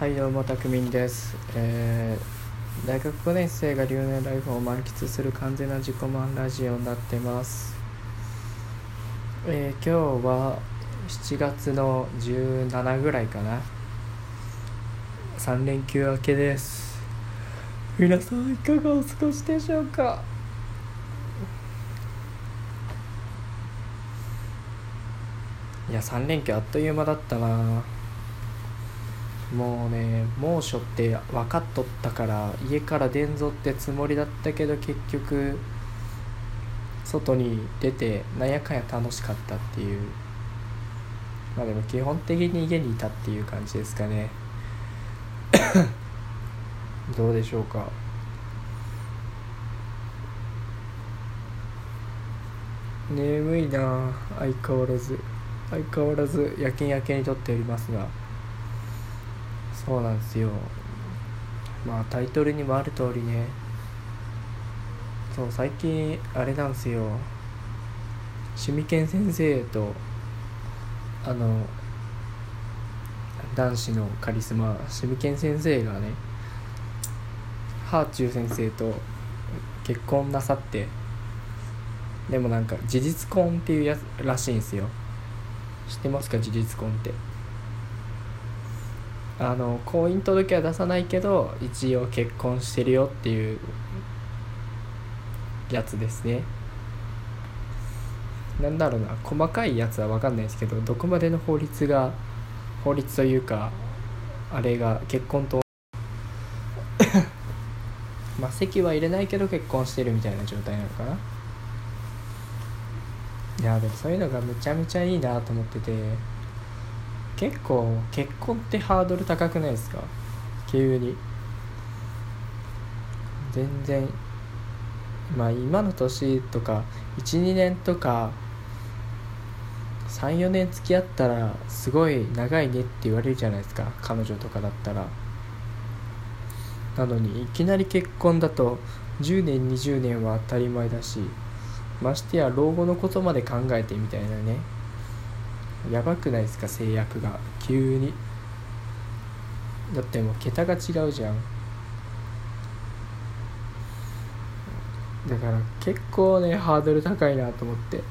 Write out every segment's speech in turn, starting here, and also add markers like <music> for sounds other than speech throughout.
はいどうもたくみんです、えー大学5年生が留年ライフを満喫する完全な自己満ラジオになってます、えー今日は7月の17ぐらいかな。3連休明けです。皆さんいかがお過ごしでしょうか？いや3連休あっという間だったな。もうね猛暑って分かっとったから家から出んぞってつもりだったけど結局外に出てなんやかんや楽しかったっていう。まあでも基本的に家にいたっていう感じですかね。<coughs> どうでしょうか。眠いな相変わらず。相変わらず夜勤明けにとっておりますが。そうなんですよ。まあタイトルにもある通りね。そう最近あれなんですよ。趣味研先生とあの男子のカリスマ趣味研先生がねハーチュー先生と結婚なさってでもなんか事実婚っていうやつらしいんですよ。知ってますか事実婚って。あの婚姻届は出さないけど一応結婚してるよっていうやつですね。なんだろうな細かいやつは分かんないですけどどこまでの法律が法律というかあれが結婚と <coughs> まあ籍は入れないけど結婚してるみたいな状態なのかな。いやでもそういうのがめちゃめちゃいいなと思ってて。結構結婚ってハードル高くないですか？急に。全然まあ今の年とか12年とか34年付き合ったらすごい長いねって言われるじゃないですか。彼女とかだったら。なのにいきなり結婚だと10年20年は当たり前だしましてや老後のことまで考えてみたいなね。やばくないですか制約が。急に。だってもう桁が違うじゃん。だから結構ねハードル高いなと思って。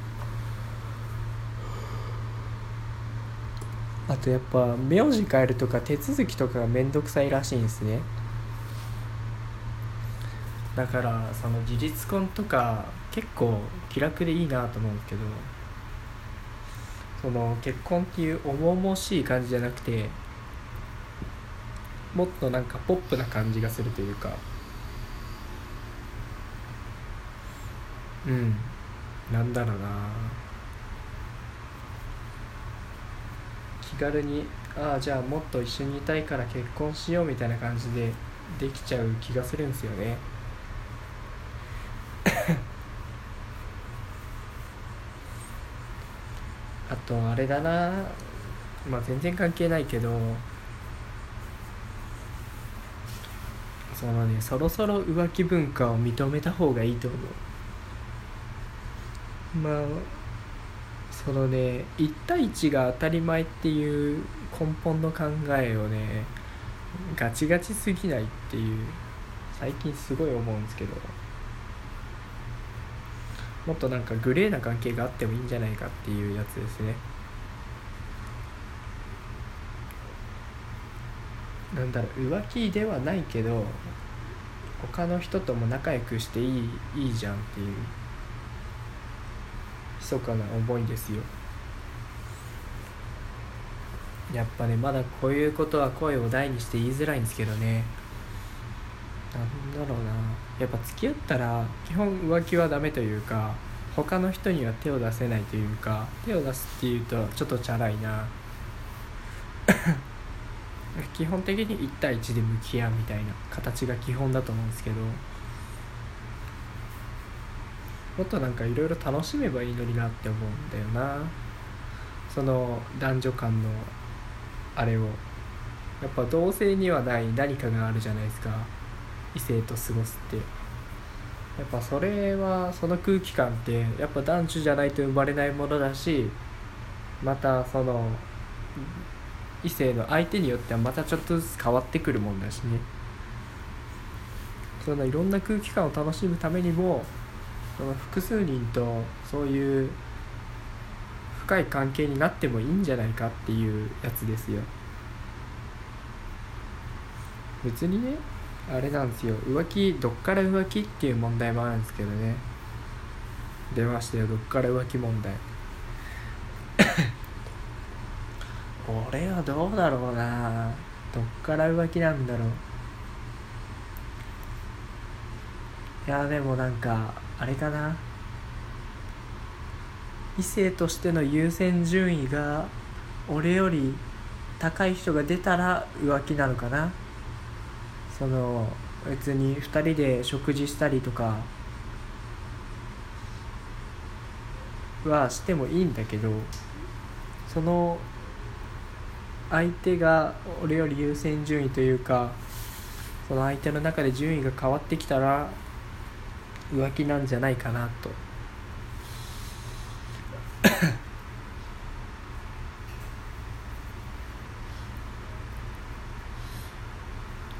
あとやっぱ名字変えるとか手続きとかがめんどくさいらしいんですね。だからその事実婚とか結構気楽でいいなと思うけど。その結婚っていう重々しい感じじゃなくてもっとなんかポップな感じがするというか。うん。なんだろうな。気軽にああじゃあもっと一緒にいたいから結婚しようみたいな感じでできちゃう気がするんですよねあとあれだな。まあ全然関係ないけど。そのね。そろそろ浮気文化を認めた方がいいと思う。まあそのね1対1が当たり前っていう根本の考えをねガチガチすぎないっていう最近すごい思うんですけど。もっとなんかグレーな関係があってもいいんじゃないかっていうやつですね。なんだろう浮気ではないけど他の人とも仲良くしていいいいじゃんっていう密かな思いですよ。やっぱねまだこういうことは声を大にして言いづらいんですけどね。なんだろうな。やっぱ付き合ったら基本浮気はダメというか他の人には手を出せないというか手を出すっていうとちょっとチャラいな。<laughs> 基本的に1対1で向き合うみたいな形が基本だと思うんですけどもっとなんかいろいろ楽しめばいいのになって思うんだよな。その男女間のあれを。やっぱ同性にはない何かがあるじゃないですか。異性と過ごすって。やっぱそれはその空気感ってやっぱ男女じゃないと生まれないものだしまたその異性の相手によってはまたちょっとずつ変わってくるもんだしね。そのいろんな空気感を楽しむためにもその複数人とそういう深い関係になってもいいんじゃないかっていうやつですよ。別にねあれなんですよ。浮気どっから浮気っていう問題もあるんですけどね。出ましたよ。どっから浮気問題。<coughs> 俺はどうだろうな。どっから浮気なんだろう。いやでもなんかあれかな。異性としての優先順位が俺より高い人が出たら浮気なのかな。その別に2人で食事したりとかはしてもいいんだけどその相手が俺より優先順位というかその相手の中で順位が変わってきたら浮気なんじゃないかなと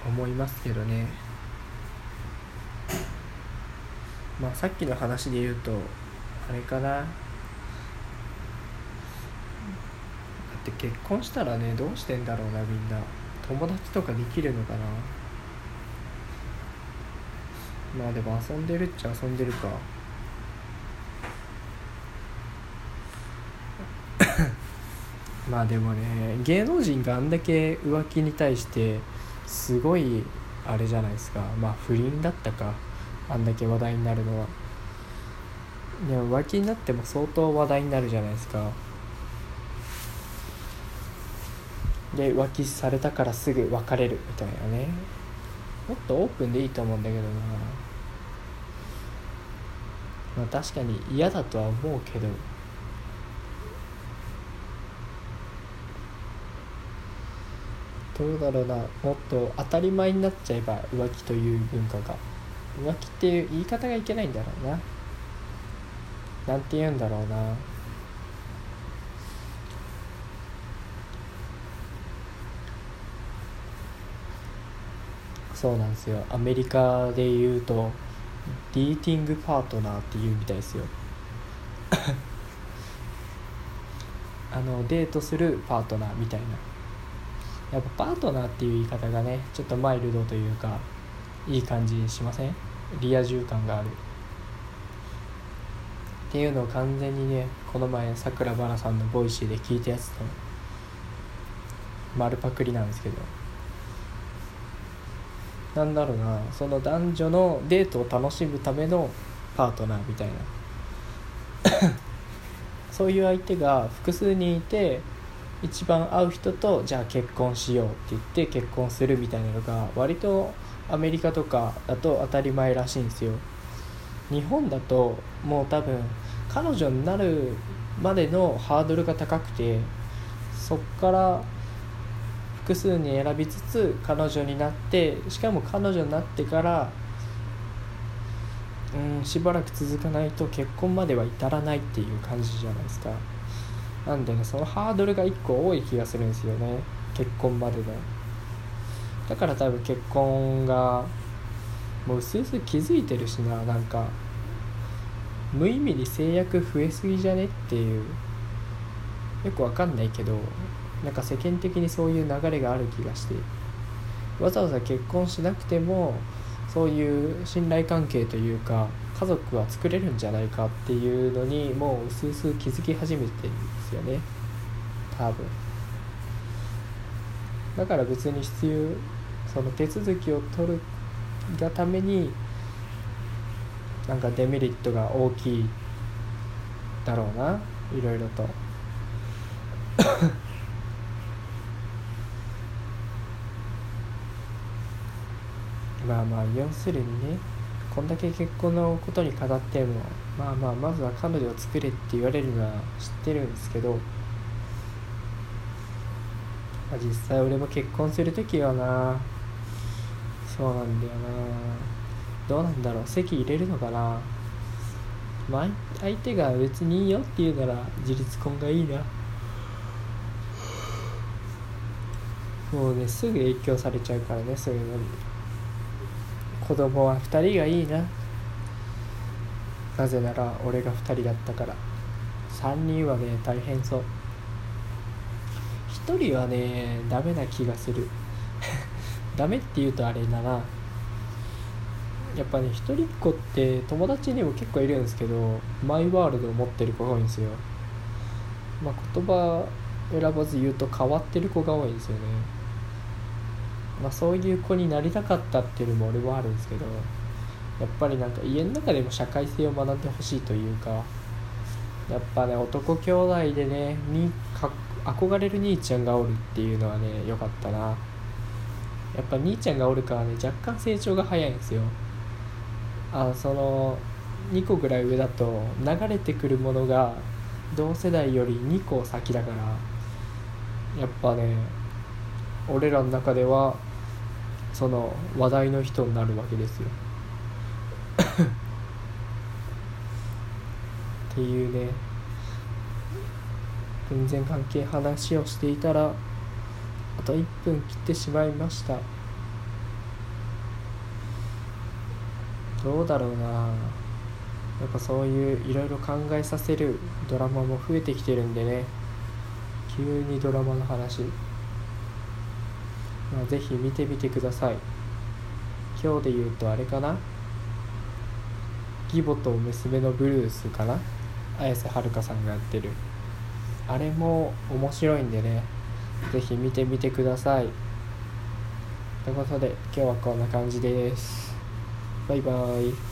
思いますけどね。まあさっきの話で言うとあれかな。だって結婚したらねどうしてんだろうなみんな。友達とかできるのかな。まあでも遊んでるっちゃ遊んでるか。<laughs> まあでもね芸能人があんだけ浮気に対してすごいあれじゃないですか。まあ不倫だったか。あんだけ話題になるのは。でも浮気になっても相当話題になるじゃないですか。で浮気されたからすぐ別れるみたいなね。もっとオープンでいいと思うんだけどな。まあ確かに嫌だとは思うけど。どうだろうな。もっと当たり前になっちゃえば浮気という文化が。浮気っていう言い方がいけないんだろうな。なんて言うんだろうな。そうなんですよ。アメリカで言うとディーティングパートナーっていうみたいですよ。<laughs> あのデートするパートナーみたいな。やっぱパートナーっていう言い方がねちょっとマイルドというかいい感じしません？リア充感がある。っていうのを完全にねこの前さくらばなさんの Voicy で聞いたやつと丸パクリなんですけど。なんだろうなその男女のデートを楽しむためのパートナーみたいな。<coughs> そういう相手が複数人いて一番合う人とじゃあ結婚しようって言って結婚するみたいなのが割とアメリカとかだと当たり前らしいんですよ。日本だともう多分彼女になるまでのハードルが高くてそっから複数に選びつつ彼女になってしかも彼女になってからうんしばらく続かないと結婚までは至らないっていう感じじゃないですか。なんでねそのハードルが1個多い気がするんですよね。結婚までのだから多分結婚がもううすうす気づいてるしな。なんか無意味に制約増えすぎじゃねっていう。よくわかんないけどなんか世間的にそういう流れがある気がして。わざわざ結婚しなくてもそういう信頼関係というか家族は作れるんじゃないかっていうのにもううすうす気づき始めてる。ですよね。多分。だから別に必要その手続きを取るがためになんかデメリットが大きいだろうな。いろいろと。<coughs> まあまあ要するにね。こんだけ結婚のことに語ってもまあまあまずは彼女を作れって言われるのは知ってるんですけど、まあ、実際俺も結婚する時はなそうなんだよな。どうなんだろう。籍入れるのかな。まあ相手が別にいいよって言うなら自立婚がいいな。もうねすぐ影響されちゃうからねそういうのに。子供は2人がいいな。なぜなら俺が2人だったから。3人はね大変そう。1人はねダメな気がする。<laughs> ダメって言うとあれだな。やっぱね一人っ子って友達にも結構いるんですけどマイワールドを持ってる子が多いんですよ。まあ言葉選ばず言うと変わってる子が多いんですよね。まあそういう子になりたかったっていうのも俺はあるんですけどやっぱりなんか家の中でも社会性を学んでほしいというかやっぱね男兄弟でねにか憧れる兄ちゃんがおるっていうのはね良かったな。やっぱ兄ちゃんがおるからね若干成長が早いんですよ。あその2個ぐらい上だと流れてくるものが同世代より2個先だからやっぱね俺らの中ではその話題の人になるわけですよ。<laughs> っていうね。全然関係話をしていたらあと1分切ってしまいました。どうだろうな。やっぱそういういろいろ考えさせるドラマも増えてきてるんでね。急にドラマの話、まあ、ぜひ見てみてください。今日で言うとあれかな？義母と娘のブルースかな？綾瀬はるかさんがやってる。あれも面白いんでねぜひ見てみてください。ということで今日はこんな感じです。バイバイ。